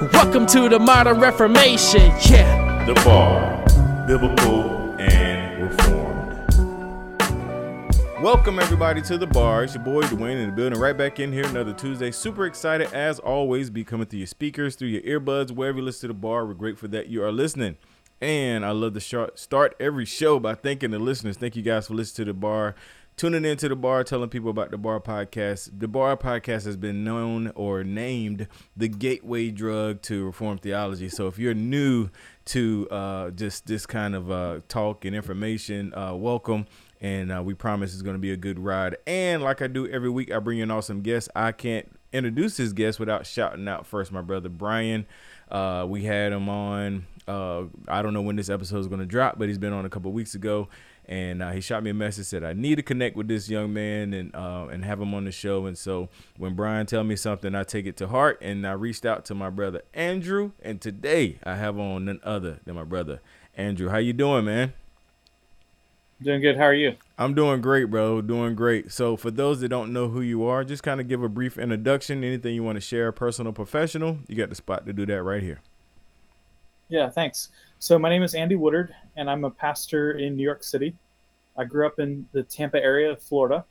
welcome to the modern reformation. Yeah. The Bar, Biblical and Reformed. Welcome everybody to the bar. It's your boy Dwayne in the building, right back in here another Tuesday. Super excited as always, be coming through your speakers, through your earbuds, wherever you listen to the bar. We're grateful that you are listening. And I love to start every show by thanking the listeners. Thank you guys for listening to the bar, tuning into the bar, telling people about the bar podcast. The bar podcast has been known or named the gateway drug to reform theology. So if you're new to uh, just this kind of uh, talk and information, uh, welcome. And uh, we promise it's going to be a good ride. And like I do every week, I bring in awesome guests. I can't introduce his guest without shouting out first my brother Brian. Uh, we had him on. Uh, I don't know when this episode is going to drop, but he's been on a couple weeks ago, and uh, he shot me a message said I need to connect with this young man and uh, and have him on the show. And so when Brian tell me something, I take it to heart, and I reached out to my brother Andrew, and today I have on none other than my brother Andrew. How you doing, man? Doing good. How are you? I'm doing great, bro. Doing great. So, for those that don't know who you are, just kind of give a brief introduction. Anything you want to share, personal, professional, you got the spot to do that right here. Yeah, thanks. So, my name is Andy Woodard, and I'm a pastor in New York City. I grew up in the Tampa area of Florida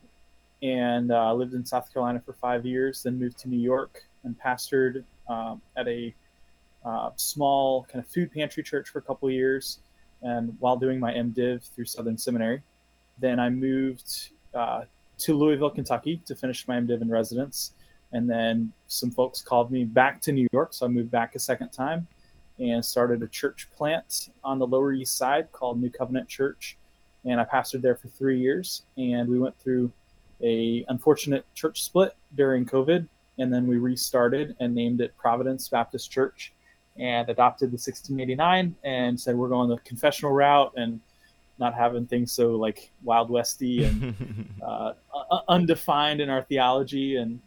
and uh, lived in South Carolina for five years, then moved to New York and pastored um, at a uh, small kind of food pantry church for a couple years and while doing my MDiv through Southern Seminary. Then I moved uh, to Louisville, Kentucky to finish my MDiv in residence. And then some folks called me back to New York. So I moved back a second time and started a church plant on the Lower East Side called New Covenant Church. And I pastored there for three years. And we went through a unfortunate church split during COVID. And then we restarted and named it Providence Baptist Church and adopted the 1689 and said we're going the confessional route and not having things so like wild westy and uh, undefined in our theology and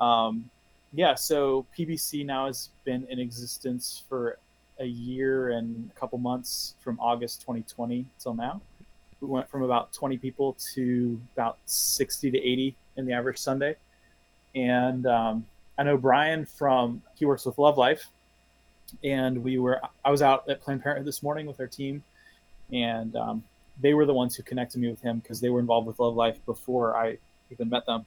um, yeah so pbc now has been in existence for a year and a couple months from august 2020 till now. We went from about 20 people to about 60 to 80 in the average sunday. And um, i know brian from he works with love life. And we were i was out at planned parenthood this morning with our team. And um, they were the ones who connected me with him because they were involved with love life before i even met them.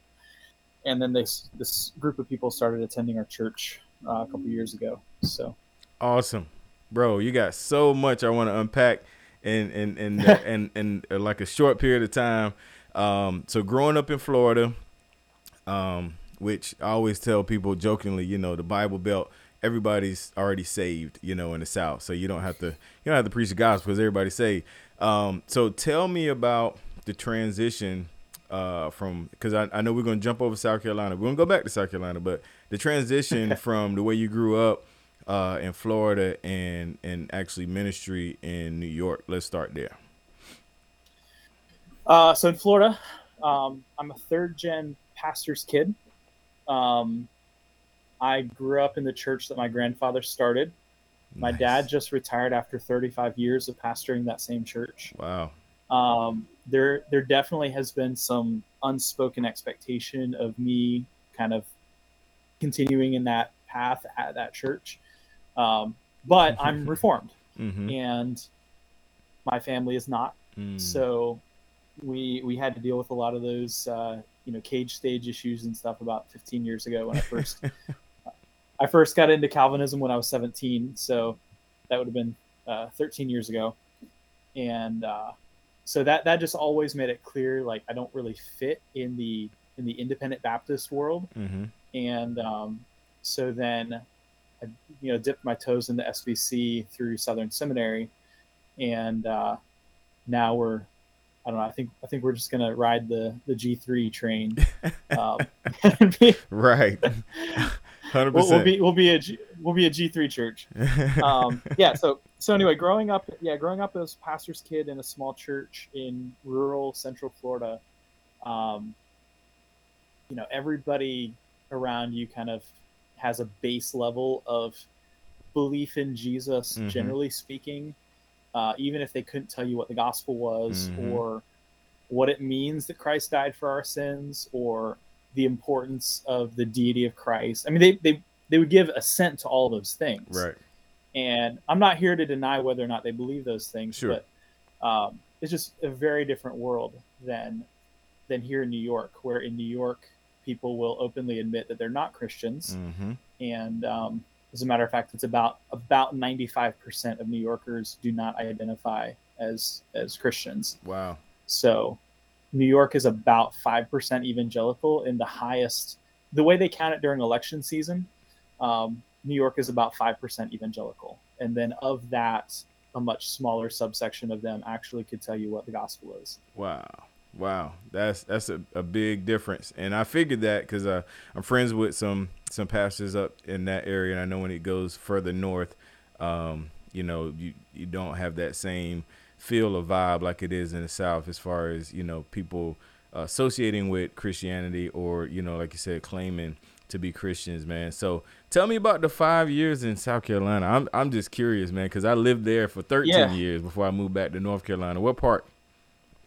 And then this this group of people started attending our church uh, a couple years ago. So awesome bro you got so much i want to unpack in in in in, in, in like a short period of time um, so growing up in florida um, which i always tell people jokingly you know the bible belt everybody's already saved, you know, in the South. So you don't have to you don't have to preach the gospel because everybody's saved. Um, so tell me about the transition uh, from because I, I know we're gonna jump over South Carolina. We're gonna go back to South Carolina, but the transition from the way you grew up uh, in Florida and and actually ministry in New York. Let's start there. Uh, so in Florida, um, I'm a third gen pastor's kid. Um, I grew up in the church that my grandfather started. My nice. dad just retired after 35 years of pastoring that same church. Wow. Um, there, there definitely has been some unspoken expectation of me kind of continuing in that path at that church. Um, but I'm reformed, mm-hmm. and my family is not. Mm. So we we had to deal with a lot of those uh, you know cage stage issues and stuff about 15 years ago when I first I first got into Calvinism when I was 17, so that would have been uh, 13 years ago, and uh, so that that just always made it clear like I don't really fit in the in the independent Baptist world, mm-hmm. and um, so then I you know dipped my toes into SBC through Southern Seminary, and uh, now we're I don't know. I think I think we're just gonna ride the the G three train. Um, right. Hundred we'll, we'll be we'll be a G, we'll be a G three church. Um, yeah. So so anyway, growing up, yeah, growing up as a pastor's kid in a small church in rural Central Florida, um, you know, everybody around you kind of has a base level of belief in Jesus, Mhm. generally speaking, uh, even if they couldn't tell you what the gospel was Mhm. or what it means that Christ died for our sins or the importance of the deity of Christ. I mean, they, they, they would give assent to all those things. right. And I'm not here to deny whether or not they believe those things, Sure. but um, it's just a very different world than than here in New York, where in New York people will openly admit that they're not Christians, Mm-hmm. and um, as a matter of fact, it's about about 95% of New Yorkers do not identify as as Christians. Wow. So New York is about 5% evangelical in the highest, the way they count it during election season. Um, New York is about 5% evangelical. And then of that, a much smaller subsection of them actually could tell you what the gospel is. Wow. Wow. That's that's a, a big difference. And I figured that because uh, I'm friends with some some pastors up in that area, and I know when it goes further north, um, you know, you you don't have that same feel or vibe like it is in the south as far as you know people uh, associating with Christianity or you know, like you said, claiming to be Christians, man. So tell me about the five years in South Carolina. I'm I'm just curious, man, because I lived there for 13 Yeah. years before I moved back to North Carolina. What part?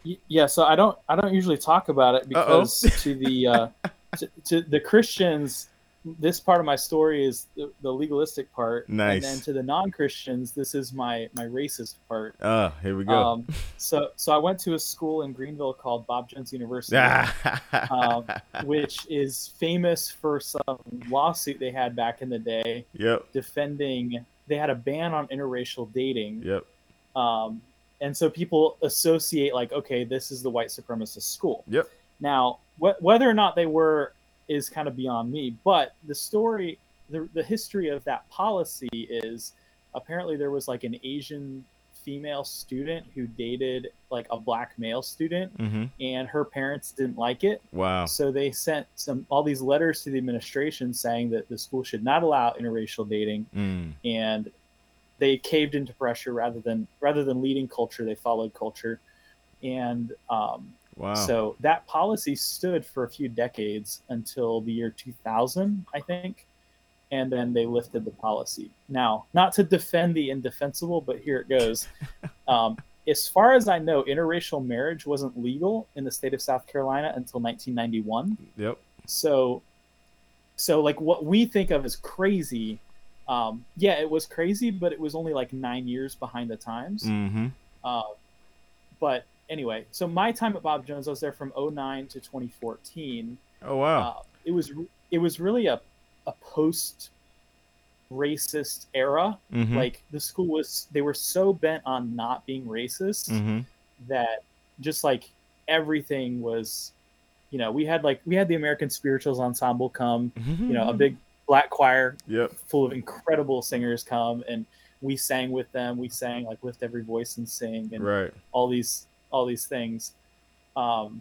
Yeah, so I don't I don't usually talk about it because to the uh, to, to the Christians, this part of my story is the, the legalistic part, Nice. and then to the non-Christians, this is my my racist part. Ah, here we go. Um, so so I went to a school in Greenville called Bob Jones University, um, which is famous for some lawsuit they had back in the day yep, defending. They had a ban on interracial dating, yep, um, and so people associate like, okay, this is the white supremacist school. yep. Now, wh- whether or not they were is kind of beyond me, but the story, the, the history of that policy is apparently there was like an Asian female student who dated like a black male student, Mm-hmm. and her parents didn't like it. Wow. So they sent some all these letters to the administration saying that the school should not allow interracial dating, Mm. and they caved into pressure rather than rather than leading culture, they followed culture, and um, Wow. so that policy stood for a few decades until the year 2000, I think, and then they lifted the policy. Now, not to defend the indefensible, but here it goes. um, as far as I know, interracial marriage wasn't legal in the state of South Carolina until 1991 yep. so so like what we think of as crazy um yeah it was crazy but it was only like nine years behind the times Mm-hmm. uh, but anyway so my time at bob jones i was there from 09 to 2014 Oh wow. uh, it was it was really a, a post racist era mm-hmm. like the school was they were so bent on not being racist mm-hmm. that just like everything was you know we had like we had the american spirituals ensemble come you know a big black choir Yep. full of incredible singers come and we sang with them we sang like lift every voice and sing and Right. all these all these things um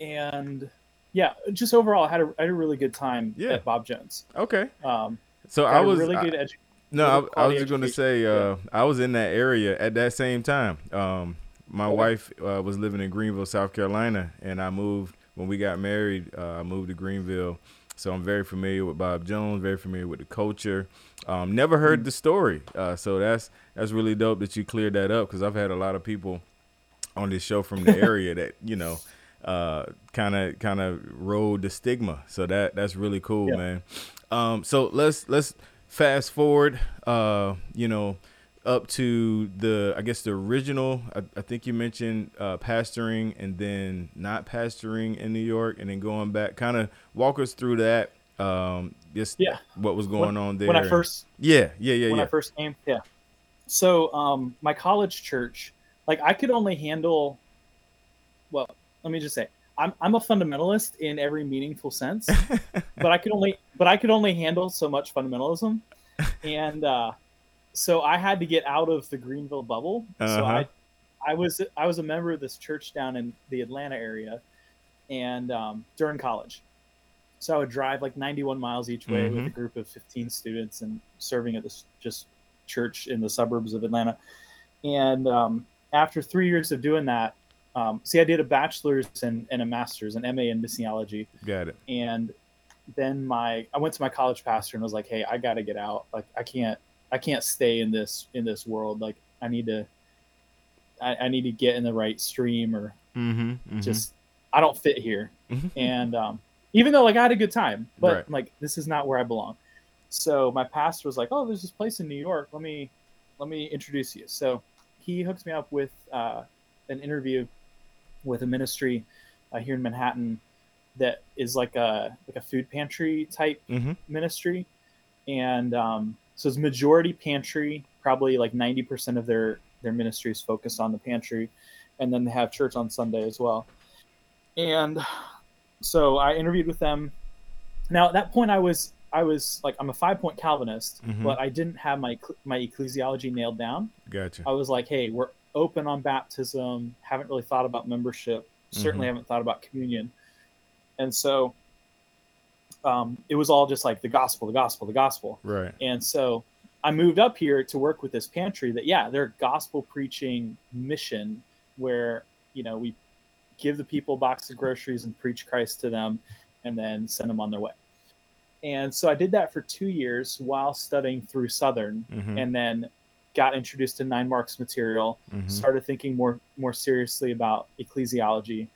and yeah just overall i had a, I had a really good time Yeah. at bob jones Okay. um So i was really good edu- No, I, I was just going to say uh, I was in that area at that same time. Um, my Okay. wife uh, was living in Greenville, South Carolina, and I moved when we got married. Uh, I moved to Greenville, so I'm very familiar with Bob Jones, very familiar with the culture. Um, never Mm. heard the story, uh, so that's that's really dope that you cleared that up because I've had a lot of people on this show from the area that you know kind of kind of rode the stigma. So that that's really cool, Yeah. man. Um, so let's let's fast forward. Uh, you know, up to the I guess the original. I, I think you mentioned uh, pastoring and then not pastoring in New York, and then going back. Kind of walk us through that. Um, just Yeah. what was going when, on there. when i first yeah, yeah, yeah, when yeah. I first came. Yeah. So um, my college church, like I could only handle. Well, let me just say, I'm I'm a fundamentalist in every meaningful sense, but I could only but I could only handle so much fundamentalism, and uh, so I had to get out of the Greenville bubble. So Uh-huh. I I was I was a member of this church down in the Atlanta area, and um, during college, So I would drive like 91 miles each way with Mhm. a group of 15 students and serving at this just church in the suburbs of Atlanta. And um, after three years of doing that, um, see, I did a bachelor's and, and a master's, an MA in missiology Got it. and then my I went to my college pastor and was like, "Hey, I got to get out. Like, I can't I can't stay in this in this world. Like, I need to I, I need to get in the right stream or Mm-hmm. just I don't fit here." Mhm. And um, even though like I had a good time, but Right. like this is not where I belong. So my pastor was like, "Oh, there's this place in New York. Let me let me introduce you." So he hooks me up with uh, an interview with a ministry uh, here in Manhattan that is like a like a food pantry type Mhm. ministry, and um, so it's majority pantry. Probably like ninety percent of their their ministry is focused on the pantry, and then they have church on Sunday as well. And so I interviewed with them. Now at that point, I was I was like I'm a five point Calvinist, Mhm. but I didn't have my my ecclesiology nailed down. Gotcha. I was like, hey, we're open on baptism. Haven't really thought about membership. Certainly Mhm. haven't thought about communion. And so um, it was all just like the gospel, the gospel, the gospel. Right. And so I moved up here to work with this pantry that, yeah, they're gospel preaching mission where, you know, we give the people a box of groceries and preach Christ to them and then send them on their way. And so I did that for two years while studying through Southern Mhm. and then got introduced to nine marks material Mhm. started thinking more more seriously about ecclesiology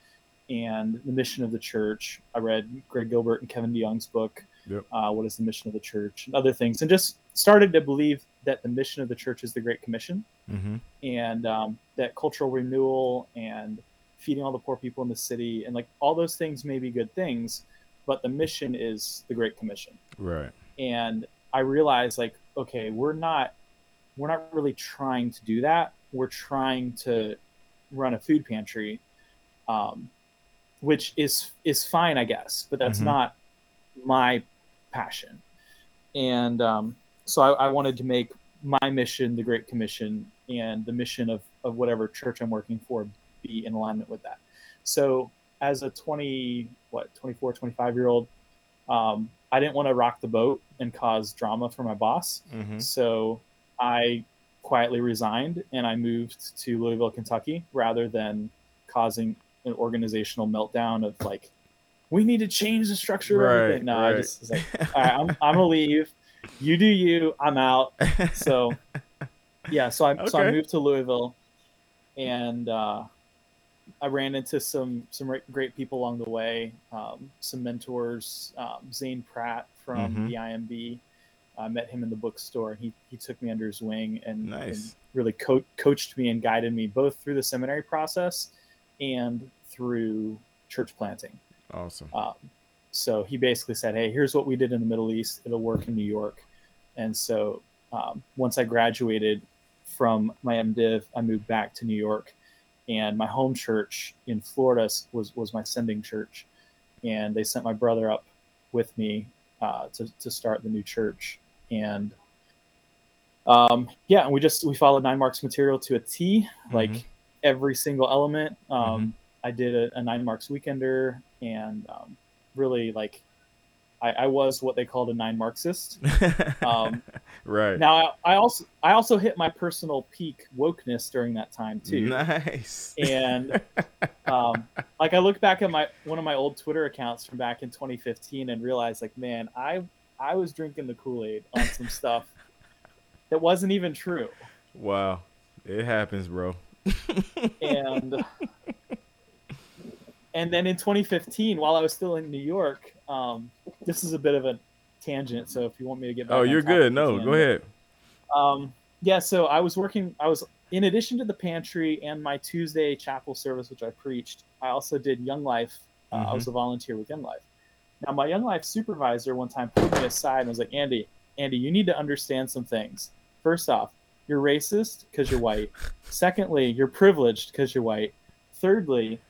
and the mission of the church i read greg gilbert and kevin deyoung's book Yep. uh, what is the mission of the church and other things and just started to believe that the mission of the church is the great commission Mhm. and um, that cultural renewal and feeding all the poor people in the city and like all those things may be good things but the mission is the great commission Right. and i realized like okay we're not we're not really trying to do that we're trying to run a food pantry um, which is is fine i guess but that's Mhm. not my passion and um, so I, I wanted to make my mission the great commission and the mission of, of whatever church i'm working for be in alignment with that so as a 20 what 24 25 year old um, i didn't want to rock the boat and cause drama for my boss Mhm. so I quietly resigned and I moved to Louisville, Kentucky, rather than causing an organizational meltdown of like, we need to change the structure Right. everything. No, I just was like, all right, I'm, I'm gonna leave. You do you. I'm out. So yeah, so I so I moved to Louisville, and uh, I ran into some some great people along the way. Um, some mentors, um, Zane Pratt from Mhm. the IMB. I met him in the bookstore. He he took me under his wing and, Nice. and really co- coached me and guided me both through the seminary process and through church planting. awesome. Um, so he basically said, "Hey, here's what we did in the Middle East. It'll work in New York." And so um, once I graduated from my MDiv, I moved back to New York, and my home church in Florida was was my sending church, and they sent my brother up with me uh, to to start the new church, and um, yeah, and we just we followed Nine Marks material to a T, like Mhm. Every single element. Um, I did a, a Nine Marks weekender, and um, really like I, I was what they called a nine Marxist. Um, right. now I, I also I also hit my personal peak wokeness during that time too. Nice. And um, like I look back at my one of my old Twitter accounts from back in 2015 and realized like man I I was drinking the Kool Aid on some stuff that wasn't even true. wow. It happens, bro. And and then in 2015 while i was still in new york um, this is a bit of a tangent so if you want me to get back Oh, you're good. No, go ahead. um, yeah so i was working i was in addition to the pantry and my tuesday chapel service which i preached i also did young life uh, i was a volunteer with young life now my young life supervisor one time pulled me aside and was like andy andy you need to understand some things first off you're racist because you're white. Secondly you're privileged because you're white. Thirdly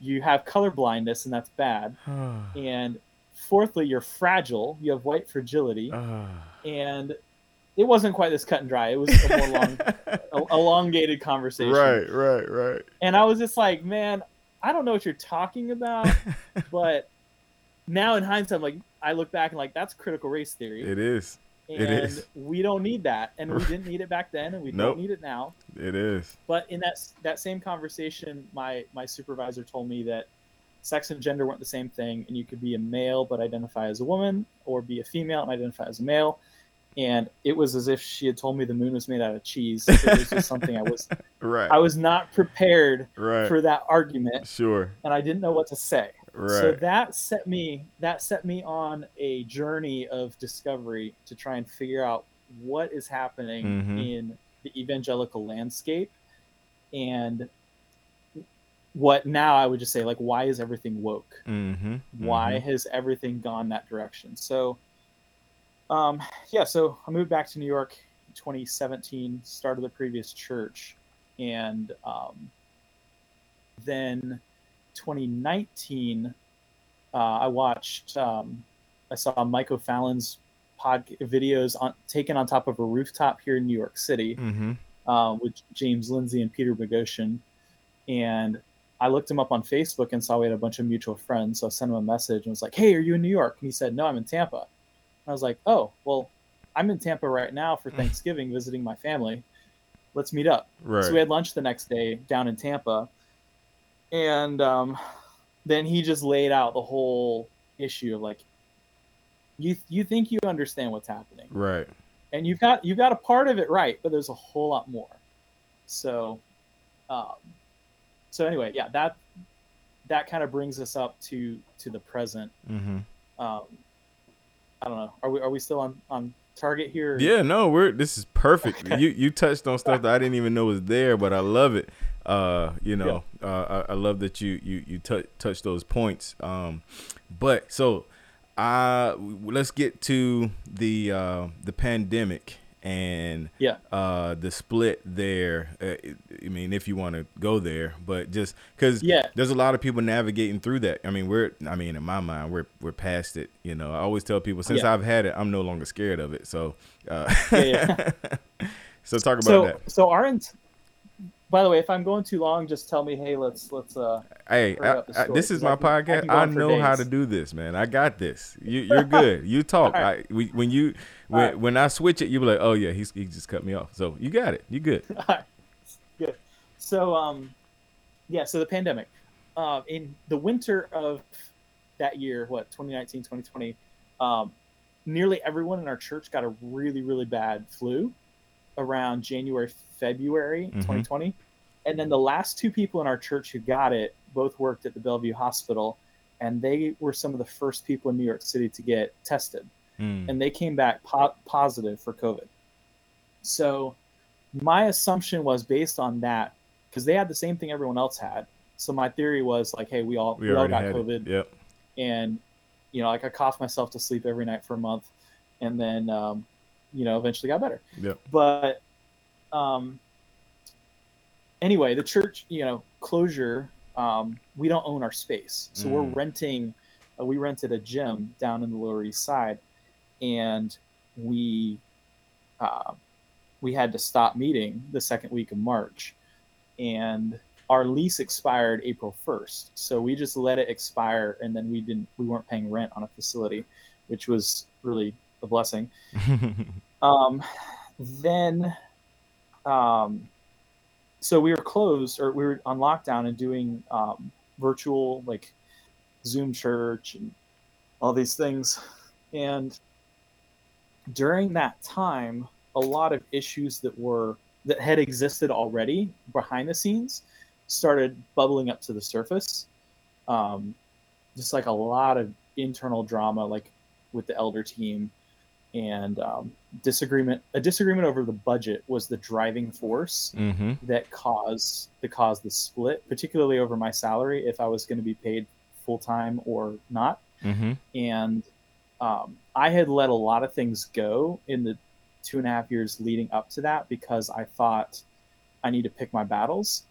you have color blindness and that's bad. And fourthly you're fragile. You have white fragility. Ah. and it wasn't quite this cut and dry. It was a more long a- elongated conversation. Right, right, right. and i was just like man i don't know what you're talking about. But now in hindsight, I'm like I look back and like that's critical race theory. It is. And it is. we don't need that, and we didn't need it back then, and we Nope. don't need it now. It is. But in that that same conversation, my my supervisor told me that sex and gender weren't the same thing, and you could be a male but identify as a woman, or be a female and identify as a male. And it was as if she had told me the moon was made out of cheese. It was just something I was Right. I was not prepared right. for that argument, sure. and I didn't know what to say. Right. So that set me that set me on a journey of discovery to try and figure out what is happening Mhm. in the evangelical landscape and what now I would just say like why is everything woke? mm-hmm. Why has everything gone that direction? So um yeah, so I moved back to New York in 2017, started the previous church and um then 2019 uh, I watched um, I saw Mike O'Fallon's pod videos on taken on top of a rooftop here in New York City Mm-hmm. uh, with James Lindsay and Peter Boghossian. And I looked him up on Facebook and saw we had a bunch of mutual friends. So I sent him a message and was like, Hey, are you in New York? And he said, No, I'm in Tampa. And I was like, Oh, well, I'm in Tampa right now for Thanksgiving visiting my family. Let's meet up. Right. So we had lunch the next day down in Tampa. And um, then he just laid out the whole issue of like, you, you think you understand what's happening right. and you've got you've got a part of it right, but there's a whole lot more. So, um, so anyway, yeah, that that kind of brings us up to to the present. Mm-hmm. Um, I don't know. Are we are we still on on target here? Yeah, no, we're this is perfect. You you touched on stuff that I didn't even know was there, but I love it. Uh, you know, uh, I, I love that you you you tou touch those points. Um, but so, uh, let's get to the uh, the pandemic and Yeah. uh, the split there. Uh, I mean, if you want to go there, but just because Yeah. there's a lot of people navigating through that. I mean, we're I mean, in my mind, we're we're past it. You know, I always tell people since Yeah. I've had it, I'm no longer scared of it. So, uh, Yeah, so talk about So that. so our int- by the way, if I'm going too long, just tell me. Hey, let's let's uh Hey, I, I, this is my I I podcast. I, for know how to do this, man. I got this. You, you're good. You talk. Right. I, we, when you when, right. when I switch it, you be like, oh yeah, he's he just cut me off. So you got it. You good. Good. So, um, yeah, so the pandemic. Uh, in the winter of that year, what, 2019, 2020, um, nearly everyone in our church got a really, really bad flu around January, February Mhm. 2020. And then the last two people in our church who got it both worked at the Bellevue Hospital, and they were some of the first people in New York City to get tested Mm. and they came back po- positive for COVID. So my assumption was based on that because they had the same thing everyone else had. So my theory was like, hey, we all We we, all got COVID, it. Yep. and you know, like I coughed myself to sleep every night for a month, and then um, you know, eventually got better. Yep. But um, anyway, the church, you know, closure. Um, we don't own our space, so we're Mm. renting. Uh, we rented a gym down in the Lower East Side, and we uh, we had to stop meeting the second week of March, and our lease expired April first. So we just let it expire, and then we didn't. We weren't paying rent on a facility, which was really a blessing. Um, then, um, so we were closed, or we were on lockdown and doing um, virtual like Zoom church and all these things. And during that time, a lot of issues that were that had existed already behind the scenes started bubbling up to the surface. Um, just like a lot of internal drama, like with the elder team and um, disagreement. A disagreement over the budget was the driving force mm-hmm. that caused that caused the split, particularly over my salary if I was going to be paid full time or not. Mm-hmm. And um, I had let a lot of things go in the two and a half years leading up to that because I thought I need to pick my battles,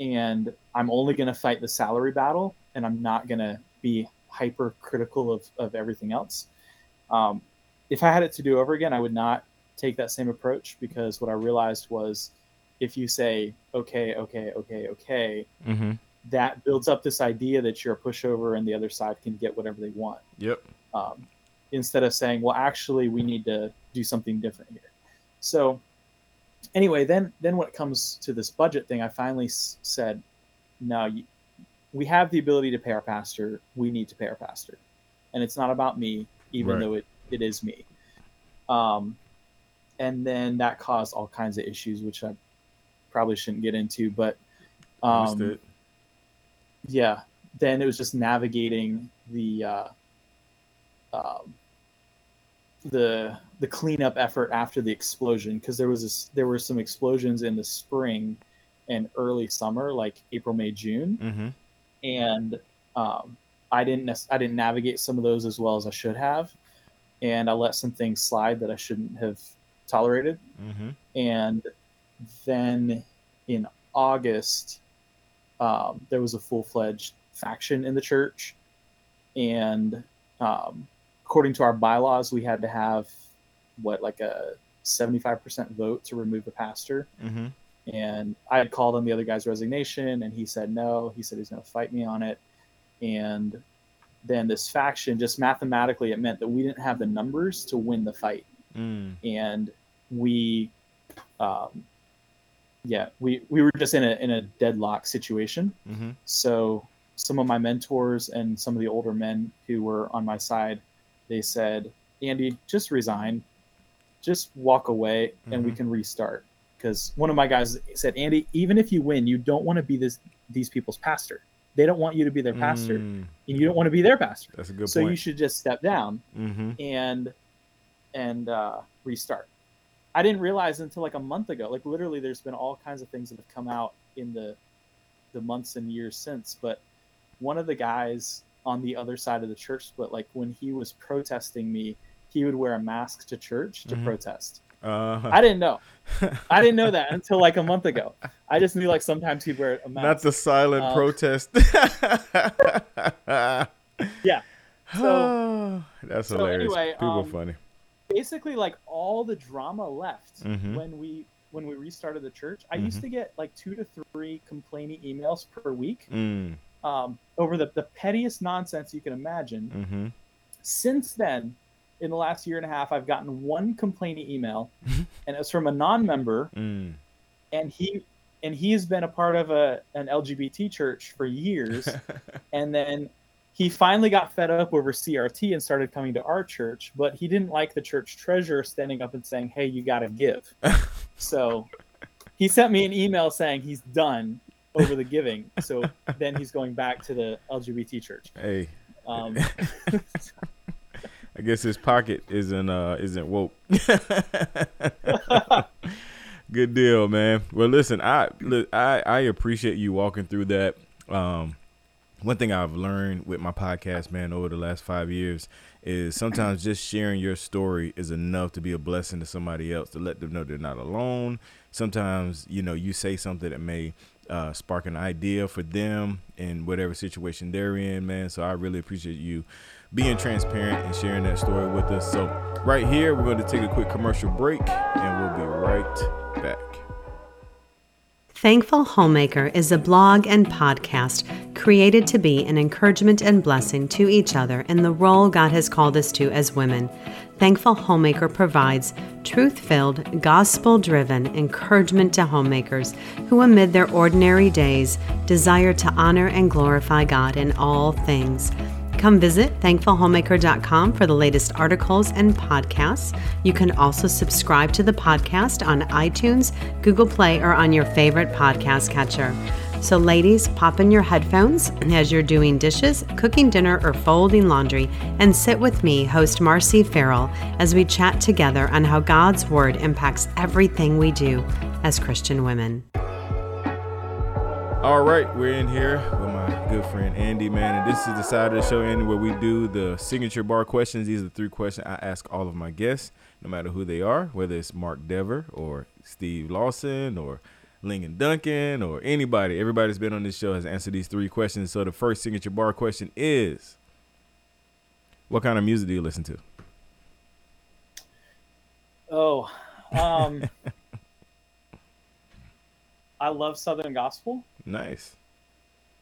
and I'm only going to fight the salary battle, and I'm not going to be hyper critical of of everything else. Um, if I had it to do over again, I would not take that same approach because what I realized was if you say okay, okay, okay, okay, Mm-hmm. that builds up this idea that you're a pushover and the other side can get whatever they want. Yep. Um, instead of saying, well, actually, we need to do something different here. So, anyway, then then when it comes to this budget thing, I finally s- said, no, you, we have the ability to pay our pastor. We need to pay our pastor, and it's not about me, even Right. though it, it is me. Um, and then that caused all kinds of issues, which I probably shouldn't get into, but um, yeah then it was just navigating the uh, um, the the cleanup effort after the explosion because there was this, there were some explosions in the spring and early summer like april may june Mm-hmm. and um, i didn't i didn't navigate some of those as well as i should have and i let some things slide that i shouldn't have tolerated Mm-hmm. and then in August, um, there was a full fledged faction in the church, and um, according to our bylaws, we had to have what like a seventy five percent vote to remove a pastor. Mm-hmm. And I had called on the other guy's resignation, and he said no. He said he's going to fight me on it, and then this faction just mathematically it meant that we didn't have the numbers to win the fight Mm. and we um, yeah we we were just in a in a deadlock situation Mm-hmm. so some of my mentors and some of the older men who were on my side they said andy just resign just walk away and we Mhm. can restart because one of my guys said andy even if you win you don't want to be this these people's pastor they don't want you to be their pastor Mm. And you don't want to be their pastor That's a good so you should just step down mm-hmm. and and uh, restart. I didn't realize until like a month ago. Like literally, there's been all kinds of things that have come out in the the months and years since. But one of the guys on the other side of the church split, like when he was protesting me, he would wear a mask to church to Mhm. protest. Uh, I didn't know. I didn't know that until like a month ago. I just knew like sometimes he'd wear a mask. Not the silent Um, protest. Yeah. So- that's so hilarious. anyway, People um, funny. basically like all the drama left Mhm. when we when we restarted the church. I Mhm. used to get like two to three complaining emails per week Mm, um, over the, the pettiest nonsense you can imagine. mm-hmm. Since then, in the last year and a half, I've gotten one complaining email, and it's from a non-member, Mm. and he and he's been a part of a an LGBT church for years, and then he finally got fed up over CRT and started coming to our church, but he didn't like the church treasurer standing up and saying, "Hey, you got to give." so he sent me an email saying he's done over the giving. So then he's going back to the LGBT church. hey, Um, I guess his pocket isn't uh isn't woke. Good deal, man. Well, listen, I look, I I appreciate you walking through that. Um, one thing I've learned with my podcast, man, over the last five years is sometimes just sharing your story is enough to be a blessing to somebody else to let them know they're not alone. Sometimes, you know, you say something that may uh, spark an idea for them in whatever situation they're in, man. So I really appreciate you being transparent and sharing that story with us. So, right here, we're going to take a quick commercial break and we'll be right back. Thankful Homemaker is a blog and podcast created to be an encouragement and blessing to each other in the role God has called us to as women. Thankful Homemaker provides truth filled, gospel driven encouragement to homemakers who, amid their ordinary days, desire to honor and glorify God in all things. Come visit thankfulhomemaker.com for the latest articles and podcasts. You can also subscribe to the podcast on iTunes, Google Play, or on your favorite podcast catcher. So, ladies, pop in your headphones as you're doing dishes, cooking dinner, or folding laundry, and sit with me, host Marcy Farrell, as we chat together on how God's Word impacts everything we do as Christian women. All right, we're in here with my good friend Andy, man, and this is the side of the show, Andy, where we do the signature bar questions. These are the three questions I ask all of my guests, no matter who they are, whether it's Mark Dever or Steve Lawson or Ligon Duncan or anybody. Everybody's been on this show has answered these three questions. So the first signature bar question is, what kind of music do you listen to? oh, um, I love Southern gospel. Nice.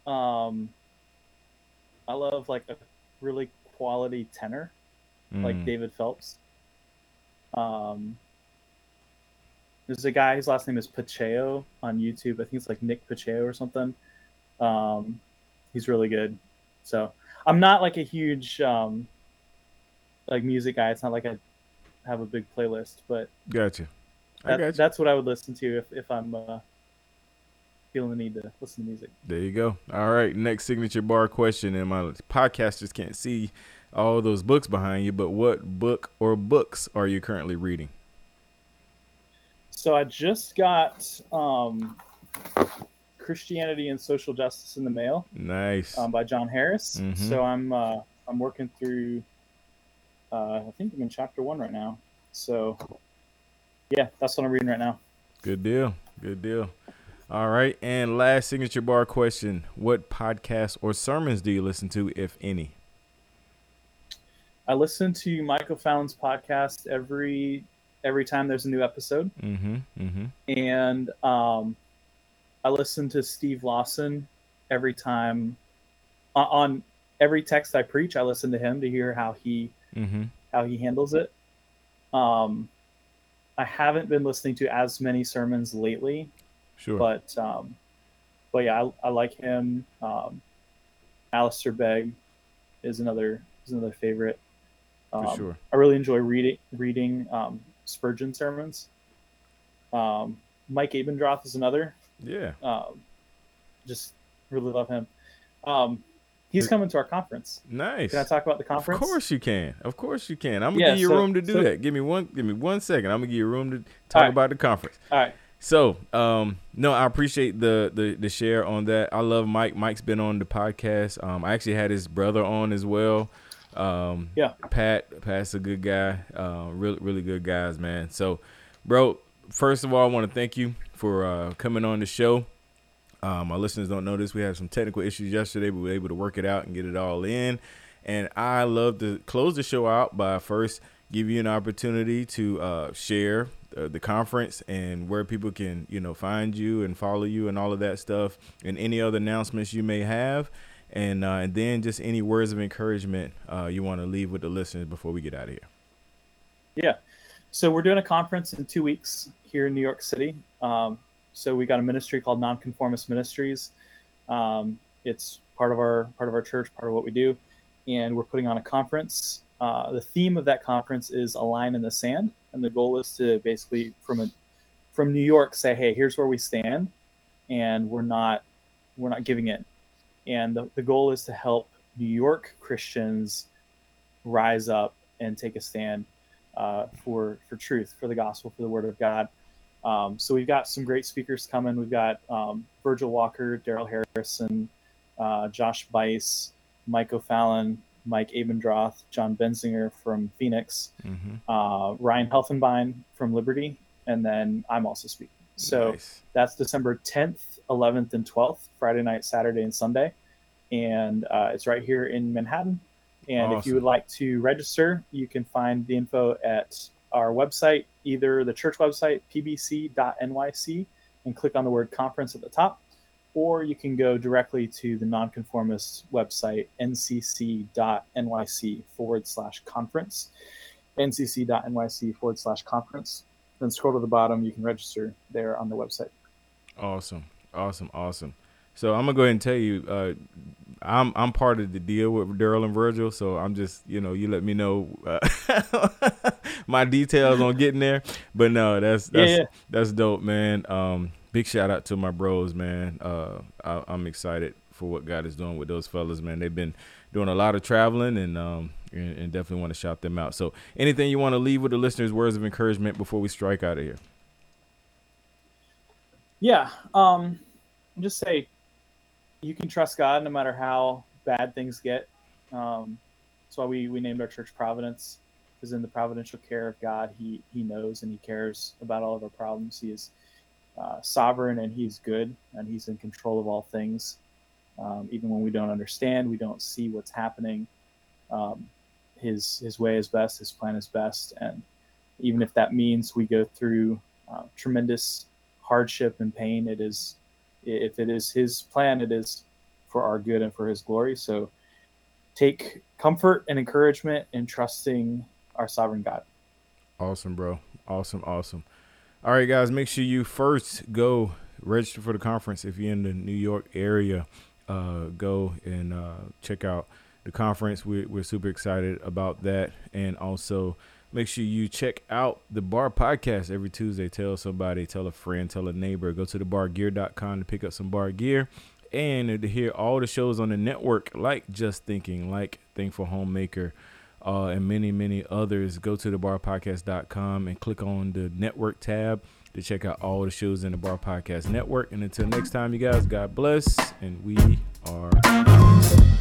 um, I love like a really quality tenor, like Mm. David Phelps. Um, there's a guy. His last name is Pacheco on YouTube. I think it's like Nick Pacheco or something. Um, he's really good. So I'm not like a huge um, like music guy. It's not like I have a big playlist, but Gotcha. I that, got you. that's what I would listen to if, if I'm uh, feeling the need to listen to music. There you go. All right. Next signature bar question, and my podcasters can't see all those books behind you, but what book or books are you currently reading? So I just got um, Christianity and Social Justice in the Mail Nice. um, by Jon Harris. Mhm. So I'm uh, I'm working through. Uh, I think I'm in chapter one right now. So yeah, that's what I'm reading right now. Good deal. Good deal. All right. And last signature bar question What podcasts or sermons do you listen to, if any? I listen to Michael Fallon's podcast every every time there's a new episode, Mm hmm. Mm hmm. and um, I listen to Steve Lawson every time on, every text I preach. I listen to him to hear how he Mm hmm. how he handles it. Um, I haven't been listening to as many sermons lately, Sure. but um, but yeah, I, I like him. Um, Alistair Begg is another is another favorite. For Um, sure. I really enjoy reading reading um, Spurgeon sermons. Um, Mike Abendroth is another. Yeah. Um, just really love him. Um, he's coming to our conference. Nice. Can I talk about the conference? Of course you can. Of course you can. I'm gonna Yeah, give you so- room to do so- that. Give me one. Give me one second. I'm gonna give you room to talk right. about the conference. All right. So, um, no, I appreciate the, the the share on that. I love Mike. Mike's been on the podcast. Um, I actually had his brother on as well. Um, Yeah. Pat. Pat's a good guy. Uh, really, really good guys, man. So, bro, first of all, I want to thank you for uh, coming on the show. Um, my listeners don't know this. We had some technical issues yesterday, but we were able to work it out and get it all in. And I love to close the show out by first give you an opportunity to uh, share uh, the conference and where people can, you know, find you and follow you and all of that stuff, and any other announcements you may have, and uh, and then just any words of encouragement uh, you want to leave with the listeners before we get out of here. Yeah. So we're doing a conference in two weeks here in New York City. Um, so we got a ministry called Nonconformist Ministries. Um, it's part of our part of our church, part of what we do, and we're putting on a conference. Uh, the theme of that conference is a line in the sand, and the goal is to basically from a from New York say, hey, here's where we stand, and we're not we're not giving in. And the, the goal is to help New York Christians rise up and take a stand uh, for for truth, for the gospel, for the word of God. Um, so we've got some great speakers coming. We've got um, Virgil Walker, Darrell Harrison, uh, Josh Buice, Mike O'Fallon, Mike Abendroth, Jon Benzinger from Phoenix, Mm-hmm. uh, Ryan Helfenbein from Liberty, and then I'm also speaking. So nice. that's December 10th, 11th, and 12th, Friday night, Saturday, and Sunday. And uh, it's right here in Manhattan. And if you would like to register, you can find the info at our website, either the church website, pbc.nyc, and click on the word conference at the top, or you can go directly to the nonconformist website, ncc.nyc forward slash conference, ncc.nyc forward slash conference. Then scroll to the bottom, you can register there on the website. Awesome, awesome, awesome. So I'm gonna go ahead and tell you, uh, I'm I'm part of the deal with Darrell and Virgil. So I'm just, you know, you let me know uh, my details on getting there. But no, that's Yeah, that's yeah. that's dope, man. Um, big shout out to my bros, man. Uh, I, I'm excited for what God is doing with those fellas, man. They've been doing a lot of traveling, and um, and, and definitely want to shout them out. So anything you want to leave with the listeners, words of encouragement before we strike out of here. Yeah. Um, just say you can trust God no matter how bad things get. Um, that's why we, we named our church Providence, because in the providential care of God, He He knows and He cares about all of our problems. He is uh, sovereign and He's good and He's in control of all things. Um, even when we don't understand, we don't see what's happening. Um, his His way is best. His plan is best, and even if that means we go through uh, tremendous hardship and pain, it is if it is His plan, it is for our good and for His glory. So take comfort and encouragement in trusting our sovereign God. Awesome, bro. Awesome, awesome. All right, guys, make sure you first go register for the conference if you're in the New York area. Uh, go and uh, check out the conference. We're, we're super excited about that. And also, make sure you check out the bar podcast every Tuesday. Tell somebody, tell a friend, tell a neighbor. Go to thebargear.com to pick up some bar gear and to hear all the shows on the network, like Just Thinking, like Thankful Homemaker, uh, and many, many others. Go to thebarpodcast.com and click on the network tab to check out all the shows in the Bar Podcast Network. And until next time, you guys, God bless, and we are.